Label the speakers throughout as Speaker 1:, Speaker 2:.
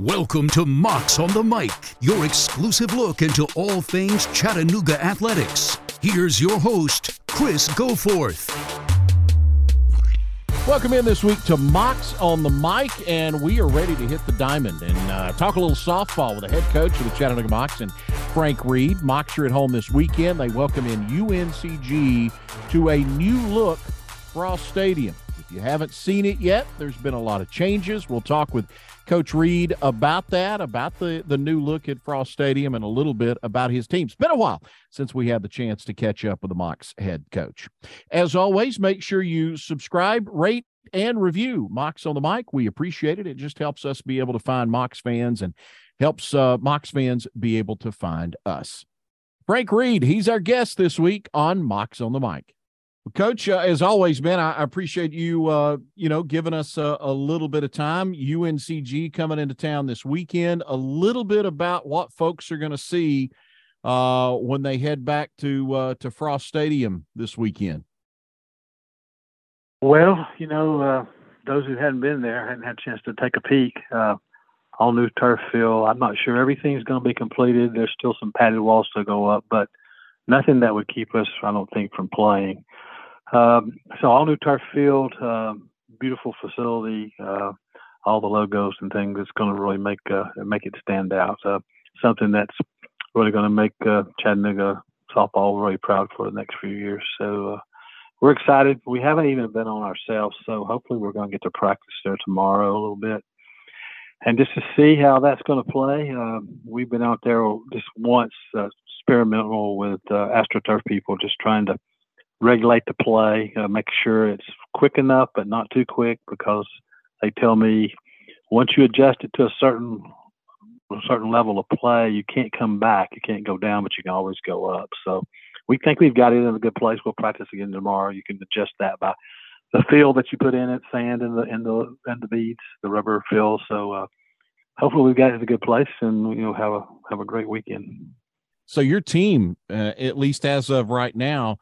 Speaker 1: Welcome to Mocs on the Mic, your exclusive look into all things Chattanooga athletics. Here's your host, Chris Goforth.
Speaker 2: Welcome in this week to Mocs on the Mic, and we are ready to hit the diamond and uh, talk a little softball with the head coach of the Chattanooga Mocs and Frank Reed. Mocs are at home this weekend. They welcome in UNCG to a new look Frost Stadium. If you haven't seen it yet, there's been a lot of changes. We'll talk with Coach Reed about that, about the, the new look at Frost Stadium, and a little bit about his team. It's been a while since we had the chance to catch up with the Mocs head coach. As always, make sure you subscribe, rate, and review Mocs on the Mic. We appreciate it. It just helps us be able to find Mocs fans and helps uh, Mocs fans be able to find us. Frank Reed, he's our guest this week on Mocs on the Mic. Coach, uh, as always, man, I, I appreciate you, uh, you know, giving us a, a, little bit of time. UNCG coming into town this weekend. A little bit about what folks are going to see uh, when they head back to uh, to Frost Stadium this weekend.
Speaker 3: Well, you know, uh, those who hadn't been there hadn't had a chance to take a peek. Uh, all new turf field. I'm not sure everything's going to be completed. There's still some padded walls to go up, but nothing that would keep us, I don't think, from playing. Um, so all new turf field, uh, beautiful facility, uh, all the logos and things. It's going to really make uh, make it stand out. Something that's really going to make uh, Chattanooga softball really proud for the next few years. So uh, we're excited. We haven't even been on ourselves, so hopefully we're going to get to practice there tomorrow a little bit. And just to see how that's going to play, uh, we've been out there just once, uh, experimental with AstroTurf people, just trying to regulate the play, uh, make sure it's quick enough but not too quick because they tell me once you adjust it to a certain a certain level of play, you can't come back. You can't go down, but you can always go up. So we think we've got it in a good place. We'll practice again tomorrow. You can adjust that by the fill that you put in it, sand and the and the and the beads, the rubber fill. So uh, hopefully we've got it in a good place and you know have a have a great weekend.
Speaker 2: So your team, uh, at least as of right now,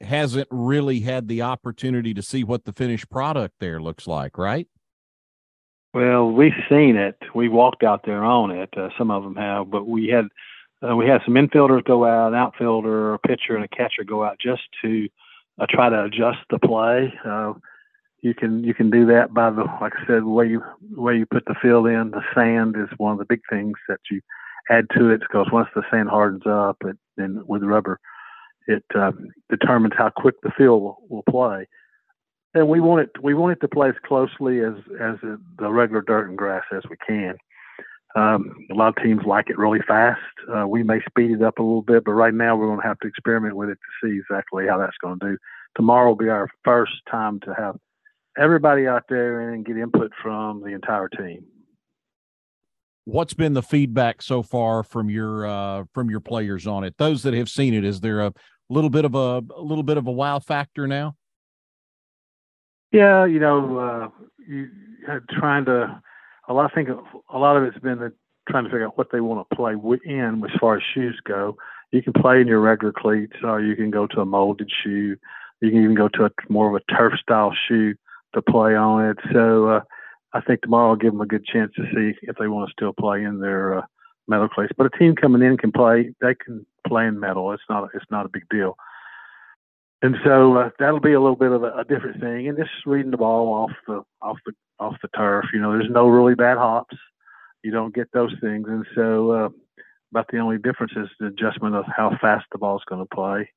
Speaker 2: hasn't really had the opportunity to see what the finished product there looks like, right?
Speaker 3: Well, we've seen it. We walked out there on it. Uh, some of them have, but we had uh, we had some infielders go out, an outfielder, a pitcher, and a catcher go out just to uh, try to adjust the play. Uh, you can you can do that by the like I said, the way you way you put the field in. The sand is one of the big things that you add to it because once the sand hardens up, it, then with rubber, it uh, determines how quick the field will, will, play. And we want it we want it to play as closely as as the regular dirt and grass as we can. Um, a lot of teams like it really fast. Uh, we may speed it up a little bit, but right now we're going to have to experiment with it to see exactly how that's going to do. Tomorrow will be our first time to have everybody out there and get input from the entire team.
Speaker 2: What's been the feedback so far from your uh, from your players on it? Those that have seen it, is there a little bit of a, a little bit of a wow factor now?
Speaker 3: Yeah, you know, uh, you trying to. A lot, I think a lot of it's been trying to figure out what they want to play in as far as shoes go. You can play in your regular cleats, or you can go to a molded shoe. You can even go to a more of a turf style shoe to play on it. So uh, I think tomorrow I'll give them a good chance to see if they want to still play in their uh, metal cleats. But a team coming in can play; they can play in metal. It's not it's not a big deal. And so uh, that'll be a little bit of a, a different thing. And just reading the ball off the off the off the turf. You know, there's no really bad hops. You don't get those things. And so uh, about the only difference is the adjustment of how fast the ball is going to play.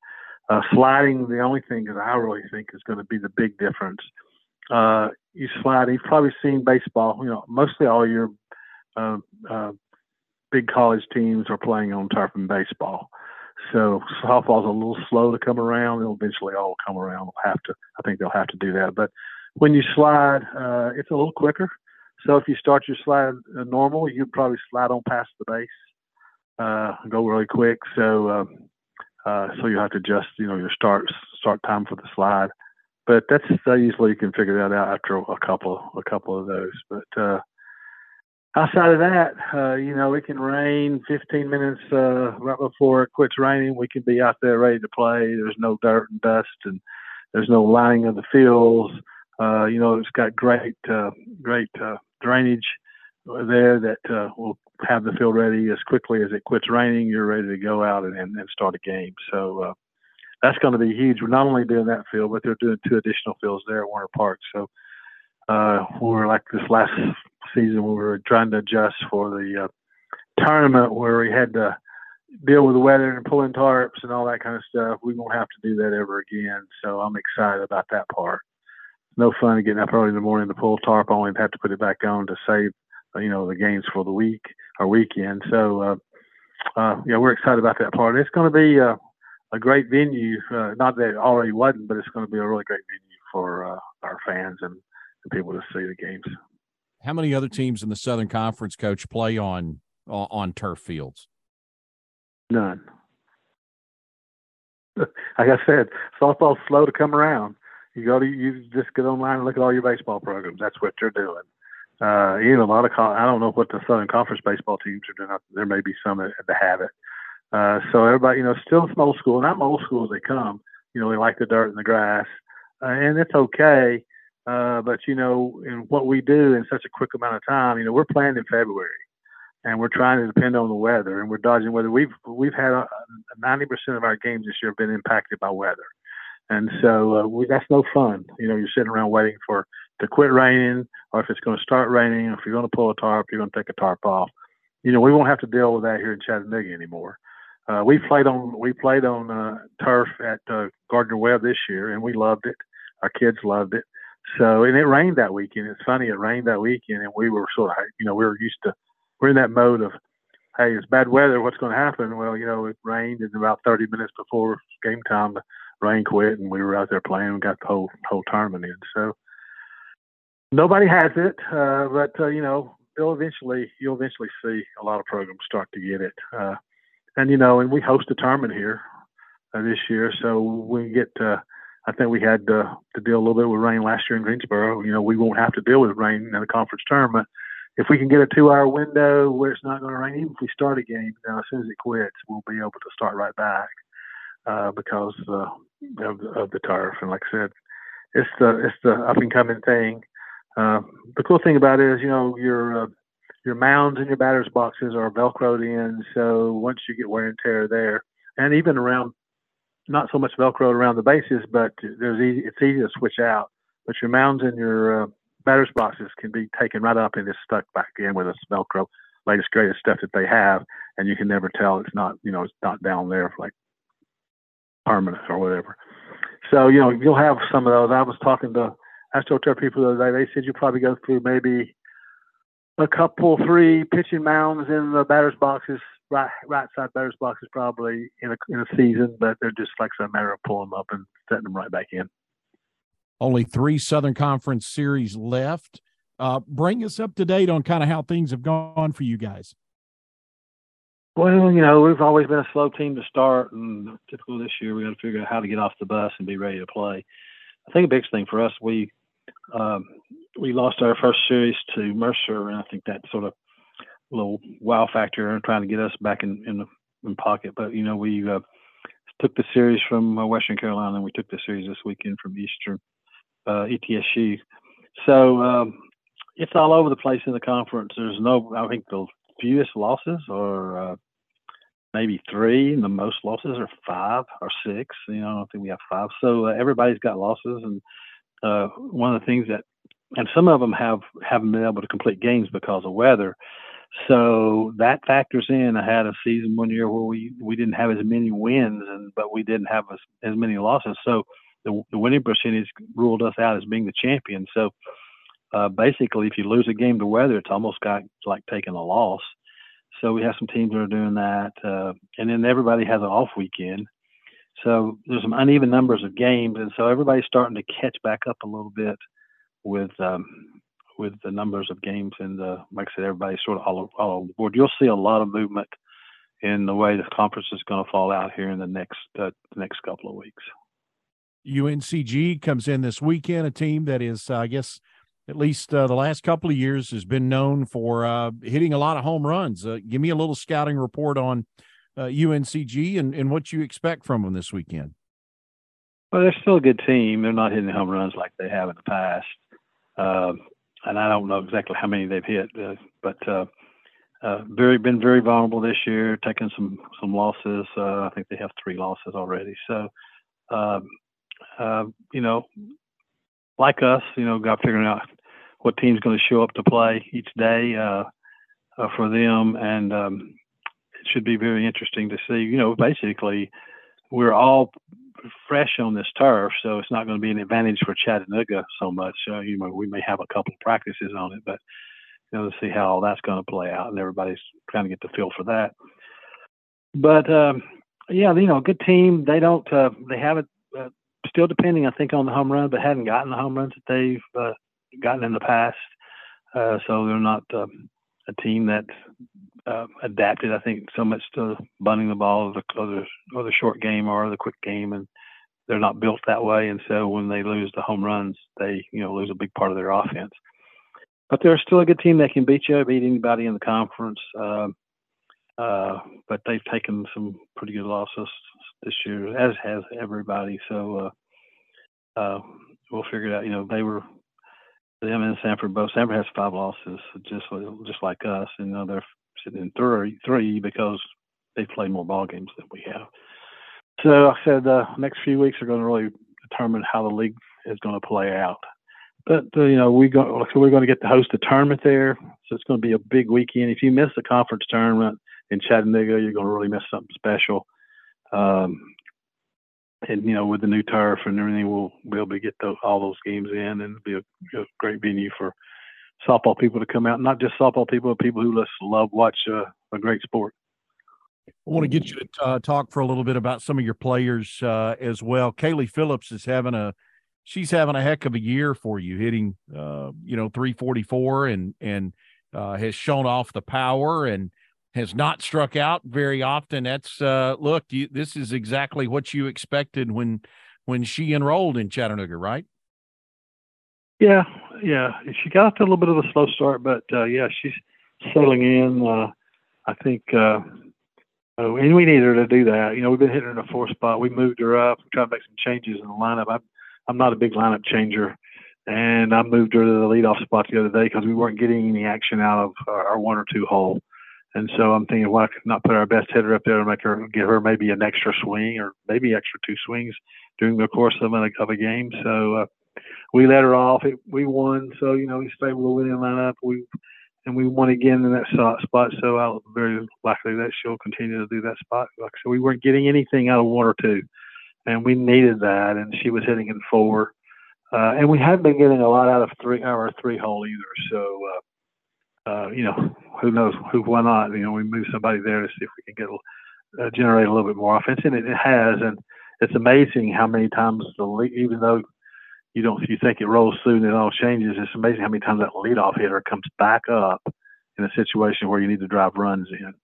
Speaker 3: Uh, sliding, the only thing that I really think is going to be the big difference. Uh, you slide. You've probably seen baseball. You know, mostly all your uh, uh, big college teams are playing on turf in baseball. So softball's a little slow to come around. It'll eventually all come around. They'll have to. I think they'll have to do that. But when you slide, uh, it's a little quicker. So if you start your slide uh, normal, you probably slide on past the base, uh, go really quick. So um, uh, so you have to adjust, you know, your start start time for the slide but that's uh, usually you can figure that out after a couple a couple of those. But uh, outside of that, uh, you know, it can rain 15 minutes uh, right before it quits raining. We can be out there ready to play. There's no dirt and dust, and there's no lining of the fields. Uh, you know, it's got great uh, great uh, drainage. there that uh, will have the field ready as quickly as it quits raining. You're ready to go out and, and start a game. So uh, that's going to be huge. We're not only doing that field, but they're doing two additional fields there at Warner Park. So uh, we were like this last season, we were trying to adjust for the uh, tournament where we had to deal with the weather and pulling tarps and all that kind of stuff. We won't have to do that ever again. So I'm excited about that part. No fun getting up early in the morning to pull tarp on and have to put it back on to save, you know, the games for the week or weekend. So, uh, uh, yeah, we're excited about that part. It's going to be uh, a great venue. Uh, not that it already wasn't, but it's going to be a really great venue for uh, our fans and, and people to see the games.
Speaker 2: How many other teams in the Southern Conference, Coach, play on on turf fields?
Speaker 3: None. like I said, softball's slow to come around. You go to you just get online and look at all your baseball programs. That's what you're doing. Uh, even a lot of I don't know what the Southern Conference baseball teams are doing. There may be some that have it. Uh, so everybody, you know, still some old school. Not old school as they come. You know, they like the dirt and the grass, uh, and it's okay. Uh, but you know, in what we do in such a quick amount of time, you know, we're playing in February and we're trying to depend on the weather, and we're dodging weather. We've we've had ninety percent of our games this year have been impacted by weather, and so uh, we, that's no fun. You know, you're sitting around waiting for to quit raining, or if it's going to start raining, if you're going to pull a tarp, you're going to take a tarp off. You know, we won't have to deal with that here in Chattanooga anymore. Uh, we played on we played on uh, turf at uh, Gardner Webb this year, and we loved it. Our kids loved it. So, and it rained that weekend. It's funny, it rained that weekend, and we were sort of, you know, we were used to we're in that mode of, hey, it's bad weather. What's going to happen? Well, you know, it rained, and about 30 minutes before game time, the rain quit, and we were out there playing and got the whole whole tournament in. So nobody has it, uh, but uh, you know, they'll eventually you'll eventually see a lot of programs start to get it. Uh, and you know, and we host a tournament here uh, this year, so we get. I think we had uh, to deal a little bit with rain last year in Greensboro. You know, we won't have to deal with rain in the conference tournament if we can get a two hour window where it's not going to rain, even if we start a game, now as soon as it quits, we'll be able to start right back uh, because uh, of, of the turf. And like I said, it's the it's the up and coming thing. Uh, the cool thing about it is, you know, your uh, your mounds and your batters boxes are velcroed in, so once you get wear and tear there, and even around, not so much velcroed around the bases, but there's easy, it's easy to switch out. But your mounds and your uh, batter's boxes can be taken right up and just stuck back in with a Velcro, latest greatest stuff that they have, and you can never tell it's not you know it's not down there like permanent or whatever. So you know you'll have some of those. I was talking to AstroTurf people the other day. They said you probably go through maybe a couple, three pitching mounds in the batter's boxes, right right side batter's boxes probably in a in a season, but they're just like a matter of pulling them up and setting them right back in.
Speaker 2: Only three Southern Conference series left. Uh, bring us up to date on kind of how things have gone for you guys.
Speaker 3: Well, you know, we've always been a slow team to start, and typical this year, we got to figure out how to get off the bus and be ready to play. I think the biggest thing for us, we um, we lost our first series to Mercer, and I think that sort of little wow factor in trying to get us back in in the in pocket. But you know, we uh, took the series from uh, Western Carolina, and we took the series this weekend from Eastern uh, ETSU. So um, it's all over the place in the conference. There's no, I think the fewest losses are uh, maybe three, and the most losses are five or six. You know, I don't think we have five. So uh, everybody's got losses, and uh, one of the things that, and some of them have haven't been able to complete games because of weather. So that factors in. I had a season one year where we we didn't have as many wins, and but we didn't have as, as many losses. So the, the winning percentage ruled us out as being the champion. So uh, basically, if you lose a game to weather, it's almost got like taking a loss. So we have some teams that are doing that, uh, and then everybody has an off weekend. So there's some uneven numbers of games, and so everybody's starting to catch back up a little bit with um, with the numbers of games. And uh, like I said, everybody's sort of all, all over the board. You'll see a lot of movement in the way the conference is going to fall out here in the next uh, the next couple of weeks.
Speaker 2: UNCG comes in this weekend, a team that is, uh, I guess, at least uh, the last couple of years has been known for uh, hitting a lot of home runs. Uh, give me a little scouting report on UNCG and, and what you expect from them this weekend.
Speaker 3: Well, they're still a good team. They're not hitting home runs like they have in the past. Uh, and I don't know exactly how many they've hit, uh, but uh, uh, very been very vulnerable this year, taking some some losses. Uh, I think they have three losses already. So, um, uh, you know, like us, you know, got figuring out what team's going to show up to play each day uh, uh, for them, and um, it should be very interesting to see. You know, basically, we're all fresh on this turf, so it's not going to be an advantage for Chattanooga so much. Uh, you know, we may have a couple of practices on it, but you know, see how all that's going to play out, and everybody's trying to get the feel for that. But um, yeah, you know, good team. They don't. Uh, they haven't. Uh, still depending, I think, on the home run, but hadn't gotten the home runs that they've uh, gotten in the past. Uh, so they're not um, a team that uh, adapted, I think, so much to bunting the ball the, or the, or the short game or the quick game, and they're not built that way. And so when they lose the home runs, they you know lose a big part of their offense. But they're still a good team that can beat you, beat anybody in the conference. Uh, uh, but they've taken some pretty good losses this year, as has everybody. So uh, uh, we'll figure it out. You know, they were them and Samford both. Samford has five losses, just just like us, and you know, they're sitting in three three because they play more ball games than we have. So I said the uh, next few weeks are going to really determine how the league is going to play out. But uh, you know we go so we're going to get to host a tournament there, so it's going to be a big weekend. If you miss the conference tournament in Chattanooga, you're going to really miss something special. Um, and you know, with the new turf and everything, we'll be able to get all those games in, and it'll be a, a, great venue for softball people to come out. Not just softball people, but people who just love watch uh, a great sport.
Speaker 2: I want to get you to uh, talk for a little bit about some of your players uh, as well. Kaylee Phillips is having a she's having a heck of a year for you, hitting uh, you know 344 and and uh, has shown off the power and has not struck out very often. That's uh, look, you, this is exactly what you expected when when she enrolled in Chattanooga, right?
Speaker 3: Yeah, yeah. She got off to a little bit of a slow start, but uh, yeah, she's settling in. Uh, I think, uh, uh, and we need her to do that. You know, we've been hitting her in a four spot. We moved her up. We tried to make some changes in the lineup. I'm, I'm not a big lineup changer, and I moved her to the leadoff spot the other day because we weren't getting any action out of our, our one or two hole. And so I'm thinking, why not put our best hitter up there and make her give her maybe an extra swing or maybe extra two swings during the course of a, of a game. So uh, we let her off. It, we won, so you know we stayed with the winning lineup. We and we won again in that spot. So I'm very likely that she'll continue to do that spot. Like I said, we weren't getting anything out of one or two, and we needed that. And she was hitting in four, uh, and we hadn't been getting a lot out of three our three hole either. So. Uh, uh, you know, who knows who why not? You know, we move somebody there to see if we can get uh, generate a little bit more offense, and it, it has. And it's amazing how many times the league, even though you don't you think it rolls through and it all changes, it's amazing how many times that leadoff hitter comes back up in a situation where you need to drive runs in.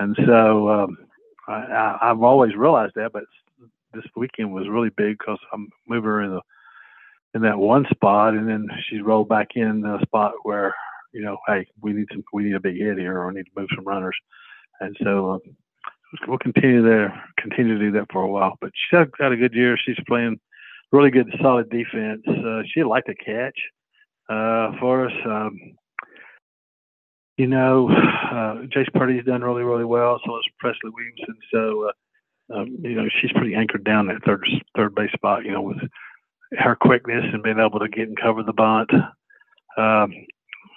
Speaker 3: And so um, I, I've always realized that, but this weekend was really big because I'm moving her in the in that one spot, and then she rolled back in the spot where you know, hey, we need some, we need a big hit here, or we need to move some runners, and so um, we'll continue there, continue to do that for a while. But she's had a good year. She's playing really good, solid defense. Uh, she'd like to catch uh, for us. Um, you know, uh, Jace Purdy's done really, really well. So has Presley Williamson. So, uh, um, you know, she's pretty anchored down that third third base spot. You know, with her quickness and being able to get and cover the bunt. Um,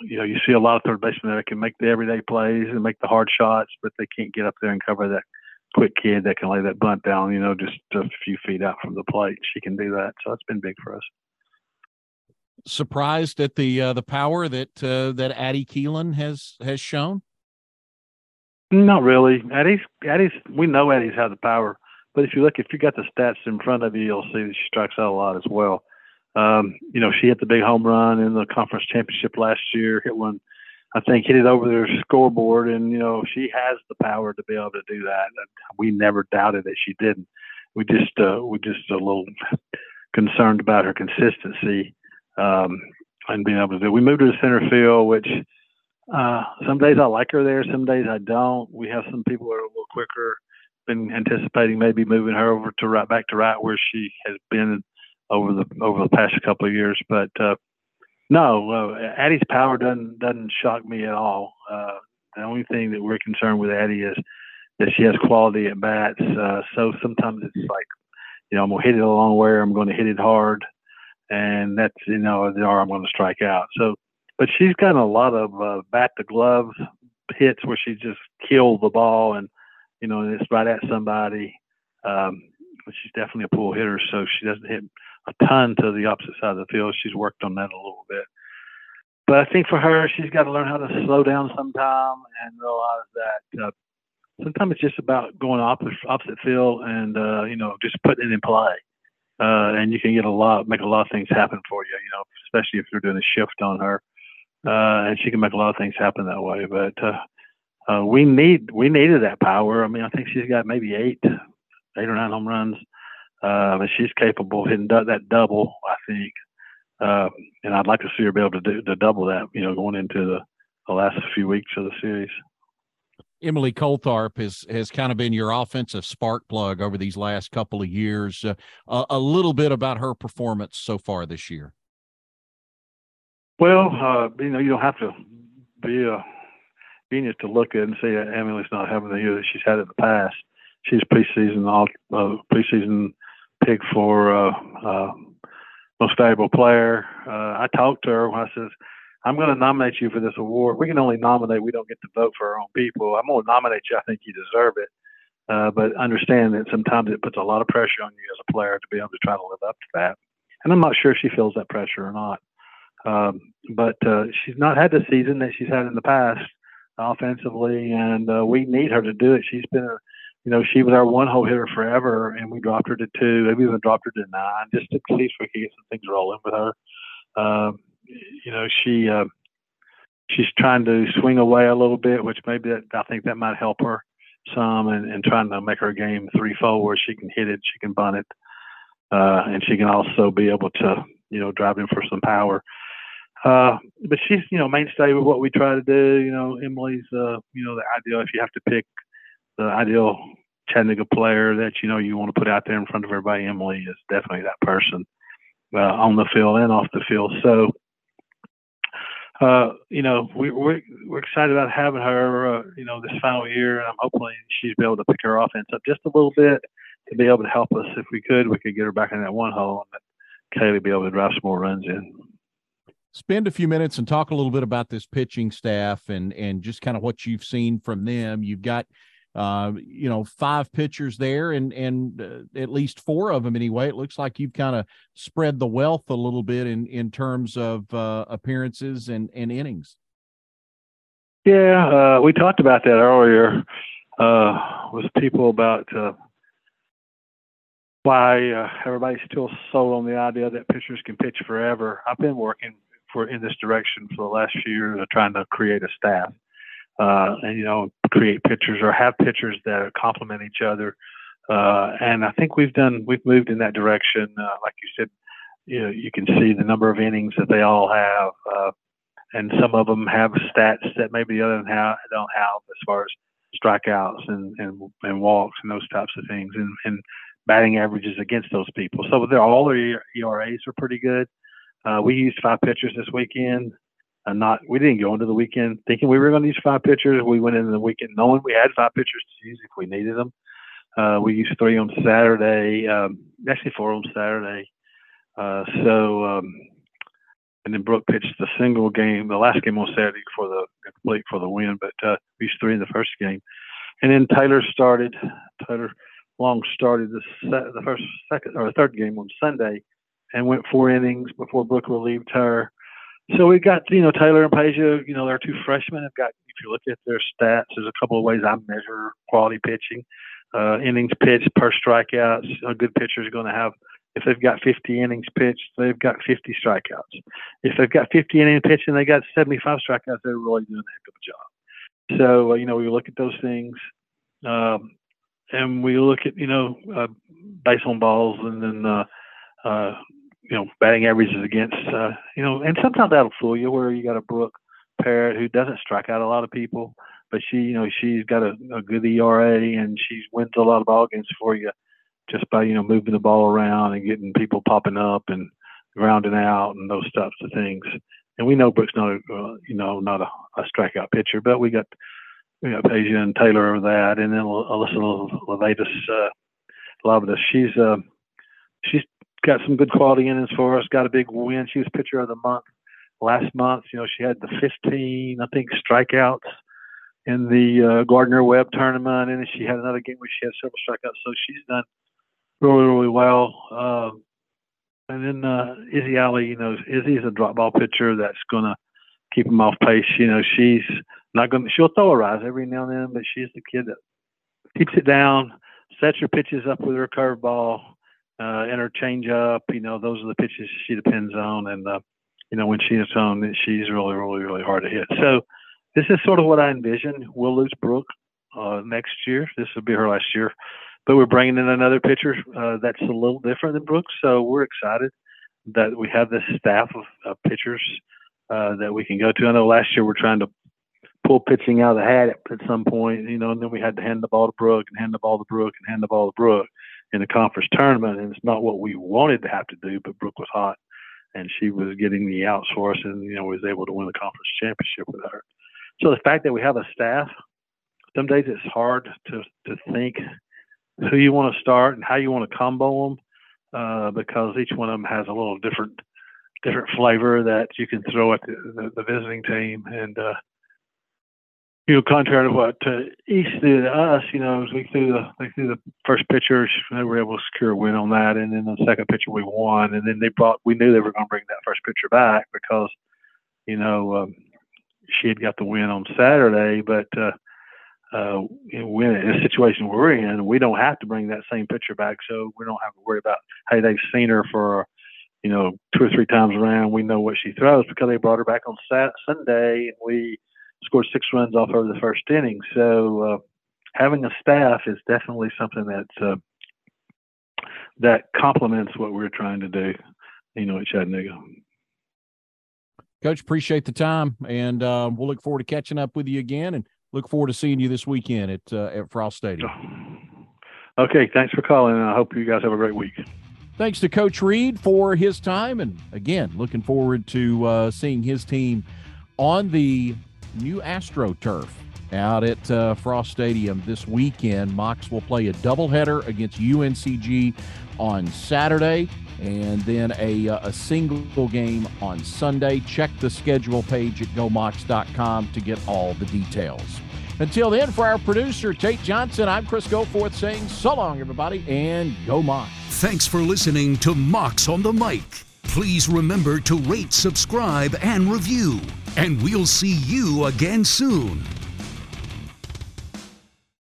Speaker 3: you know, you see a lot of third basemen that can make the everyday plays and make the hard shots, but they can't get up there and cover that quick kid that can lay that bunt down, you know, just a few feet out from the plate. She can do that. So it's been big for us.
Speaker 2: Surprised at the uh, the power that uh, that Addie Keelan has has shown?
Speaker 3: Not really. Addie's Addie's we know Addie's had the power, but if you look if you got the stats in front of you, you'll see that she strikes out a lot as well. Um, you know, she hit the big home run in the conference championship last year. Hit one, I think, hit it over their scoreboard, and you know, she has the power to be able to do that. We never doubted that she didn't. We just uh, we just a little concerned about her consistency um, and being able to do. It. We moved her to center field, which uh, some days I like her there, some days I don't. We have some people that are a little quicker. Been anticipating maybe moving her over to right back to right where she has been over the over the past couple of years. But uh, No, uh, Addie's power doesn't doesn't shock me at all. Uh, the only thing that we're concerned with Addie is that she has quality at bats. Uh, so sometimes it's like, you know, I'm gonna hit it a long way, or I'm to hit it hard, and that's you know, or I'm to strike out. So, but she's got a lot of uh, bat to glove hits where she just killed the ball and you know, and it's right at somebody. Um, but she's definitely a pull hitter, so she doesn't hit a ton to the opposite side of the field. She's worked on that a little bit. But I think for her, she's got to learn how to slow down sometime and realize that uh, sometimes it's just about going opposite, opposite field and uh, you know just putting it in play. Uh, and you can get a lot, make a lot of things happen for you. You know, especially if you're doing a shift on her, uh, and she can make a lot of things happen that way. But uh, uh, we need we needed that power. I mean, I think she's got maybe eight, eight or nine home runs, uh, but she's capable of hitting that double. I think, uh, and I'd like to see her be able to do to double that. You know, going into the, the last few weeks of the series.
Speaker 2: Emily Coltharp has has kind of been your offensive spark plug over these last couple of years. Uh, a, a, little bit about her performance so far this year.
Speaker 3: Well, uh, you know, you don't have to be a genius to look at and see that Emily's not having the year that she's had in the past. She's preseason all uh, preseason pick for uh, uh, most valuable player. Uh, I talked to her I says, "I'm going to nominate you for this award. We can only nominate. We don't get to vote for our own people. I'm going to nominate you. I think you deserve it." Uh, but understand that sometimes it puts a lot of pressure on you as a player to be able to try to live up to that. And I'm not sure she feels that pressure or not. Um, but uh, she's not had the season that she's had in the past offensively, and uh, we need her to do it. She's been a you know, she was our one hole hitter forever, and we dropped her to two. Maybe even dropped her to nine, just to see if we could get some things rolling with her. Um, you know, she uh, she's trying to swing away a little bit, which maybe that, I think that might help her some, and, and trying to make her game three four where she can hit it, she can bunt it, uh, and she can also be able to you know drive in for some power. Uh, but she's, you know, mainstay with what we try to do. You know, Emily's, uh, you know, the ideal if you have to pick the ideal Chattanooga player that you know you want to put out there in front of everybody, Emily is definitely that person uh, on the field and off the field. So, uh, you know, we, we're we're excited about having her, uh, you know, this final year, and I'm hoping she's be able to pick her offense up just a little bit to be able to help us. If we could, we could get her back in that one hole and Kaylee be able to drive some more runs in
Speaker 2: spend a few minutes and talk a little bit about this pitching staff and and just kind of what you've seen from them. You've got uh, you know five pitchers there and and uh, at least four of them anyway. It looks like you've kind of spread the wealth a little bit in in terms of uh, appearances and and innings.
Speaker 3: Yeah, uh, we talked about that earlier uh, with people about uh, why uh, everybody's still sold on the idea that pitchers can pitch forever. I've been working for in this direction for the last few years of trying to create a staff uh, and you know create pictures or have pictures that complement each other. Uh, and I think we've done we've moved in that direction. Uh, like you said, you know you can see the number of innings that they all have, uh, and some of them have stats that maybe the other don't have, don't have as far as strikeouts and, and and walks and those types of things, and, and batting averages against those people. So they're all their ERAs are pretty good. Uh, we used five pitchers this weekend. Uh, not we didn't go into the weekend thinking we were going to use five pitchers. We went into the weekend knowing we had five pitchers to use if we needed them. Uh, we used three on Saturday, um, actually four on Saturday. Uh, so, um, and then Brooke pitched the single game, the last game on Saturday for the complete for the win, but uh, we used three in the first game. And then Taylor started. Taylor Long started the se- the first, second, or third game on Sunday and went four innings before Brooke relieved her. So we got, you know, Taylor and Peja, you know, they're two freshmen have got, if you look at their stats, there's a couple of ways I measure quality pitching. Uh, innings pitched per strikeouts. A good pitcher is going to have, if they've got 50 innings pitched, they've got 50 strikeouts. If they've got 50 innings pitched and they got 75 strikeouts, they're really doing a heck of a job. So, uh, you know, we look at those things. Um, and we look at, you know, uh, base on balls and then, uh, uh, you know, batting averages against, uh, you know, and sometimes that'll fool you where you got a Brooke Parrott who doesn't strike out a lot of people, but she, you know, she's got a, a good ERA and she wins a lot of ball games for you just by, you know, moving the ball around and getting people popping up and grounding out and those types of things. and we know Brooks not a uh, you know not a, a strikeout pitcher, but we got we got Peja and Taylor over that, and then Alyssa Levatus, uh, Lavadis. She's uh, she's got some good quality innings for us. Got a big win. She was pitcher of the month last month. You know, she had the 15, I think, strikeouts in the uh, Gardner Webb tournament, and she had another game where she had several strikeouts. So she's done really, really well. Um, and then uh, Izzy Alley, you know, Izzy's a drop ball pitcher that's going to keep him off pace. You know, she's not going to, she'll throw a rise every now and then, but she's the kid that keeps it down, sets her pitches up with her curveball, uh, and her changeup. You know, those are the pitches she depends on. And, uh, you know, when she she's on, she's really, really, really hard to hit. So this is sort of what I envision. We'll lose Brooke uh, next year. This will be her last year but we're bringing in another pitcher uh, that's a little different than Brooks. So we're excited that we have this staff of, of pitchers uh, that we can go to. I know last year we're trying to pull pitching out of the hat at, at some point, you know, and then we had to hand the ball to Brooke and hand the ball to Brooke and hand the ball to Brooke in the conference tournament. And it's not what we wanted to have to do, but Brooke was hot and she was getting the outs for us and, you know, was able to win the conference championship with her. So the fact that we have a staff, some days it's hard to, to think who you want to start and how you want to combo them uh, because each one of them has a little different different flavor that you can throw at the, the, the visiting team. And uh, you know, contrary to what uh, East did to us, you know, we threw the they threw the first pitcher, they were able to secure a win on that, and then the second pitcher we won, and then they brought we knew they were going to bring that first pitcher back because you know um, she had got the win on Saturday, but uh, uh, when in a situation we're in, we don't have to bring that same pitcher back, so we don't have to worry about hey they've seen her for you know two or three times around. We know what she throws because they brought her back on Sat- Sunday and we scored six runs off her the first inning. So uh, having a staff is definitely something that's uh, that complements what we're trying to do. You know, at Chattanooga.
Speaker 2: Coach, appreciate the time, and uh, we'll look forward to catching up with you again. And look forward to seeing you this weekend at uh, at Frost Stadium.
Speaker 3: Okay, thanks for calling, and I hope you guys have a great week.
Speaker 2: Thanks to Coach Reed for his time, and again, looking forward to uh, seeing his team on the new AstroTurf out at uh, Frost Stadium this weekend. Mocs will play a doubleheader against UNCG on Saturday and then a, uh, a single game on Sunday. Check the schedule page at gomocs.com to get all the details. Until then, for our producer, Tate Johnson, I'm Chris Goforth saying so long, everybody, and go Mocs.
Speaker 1: Thanks for listening to Mocs on the Mic. Please remember to rate, subscribe, and review. And we'll see you again soon.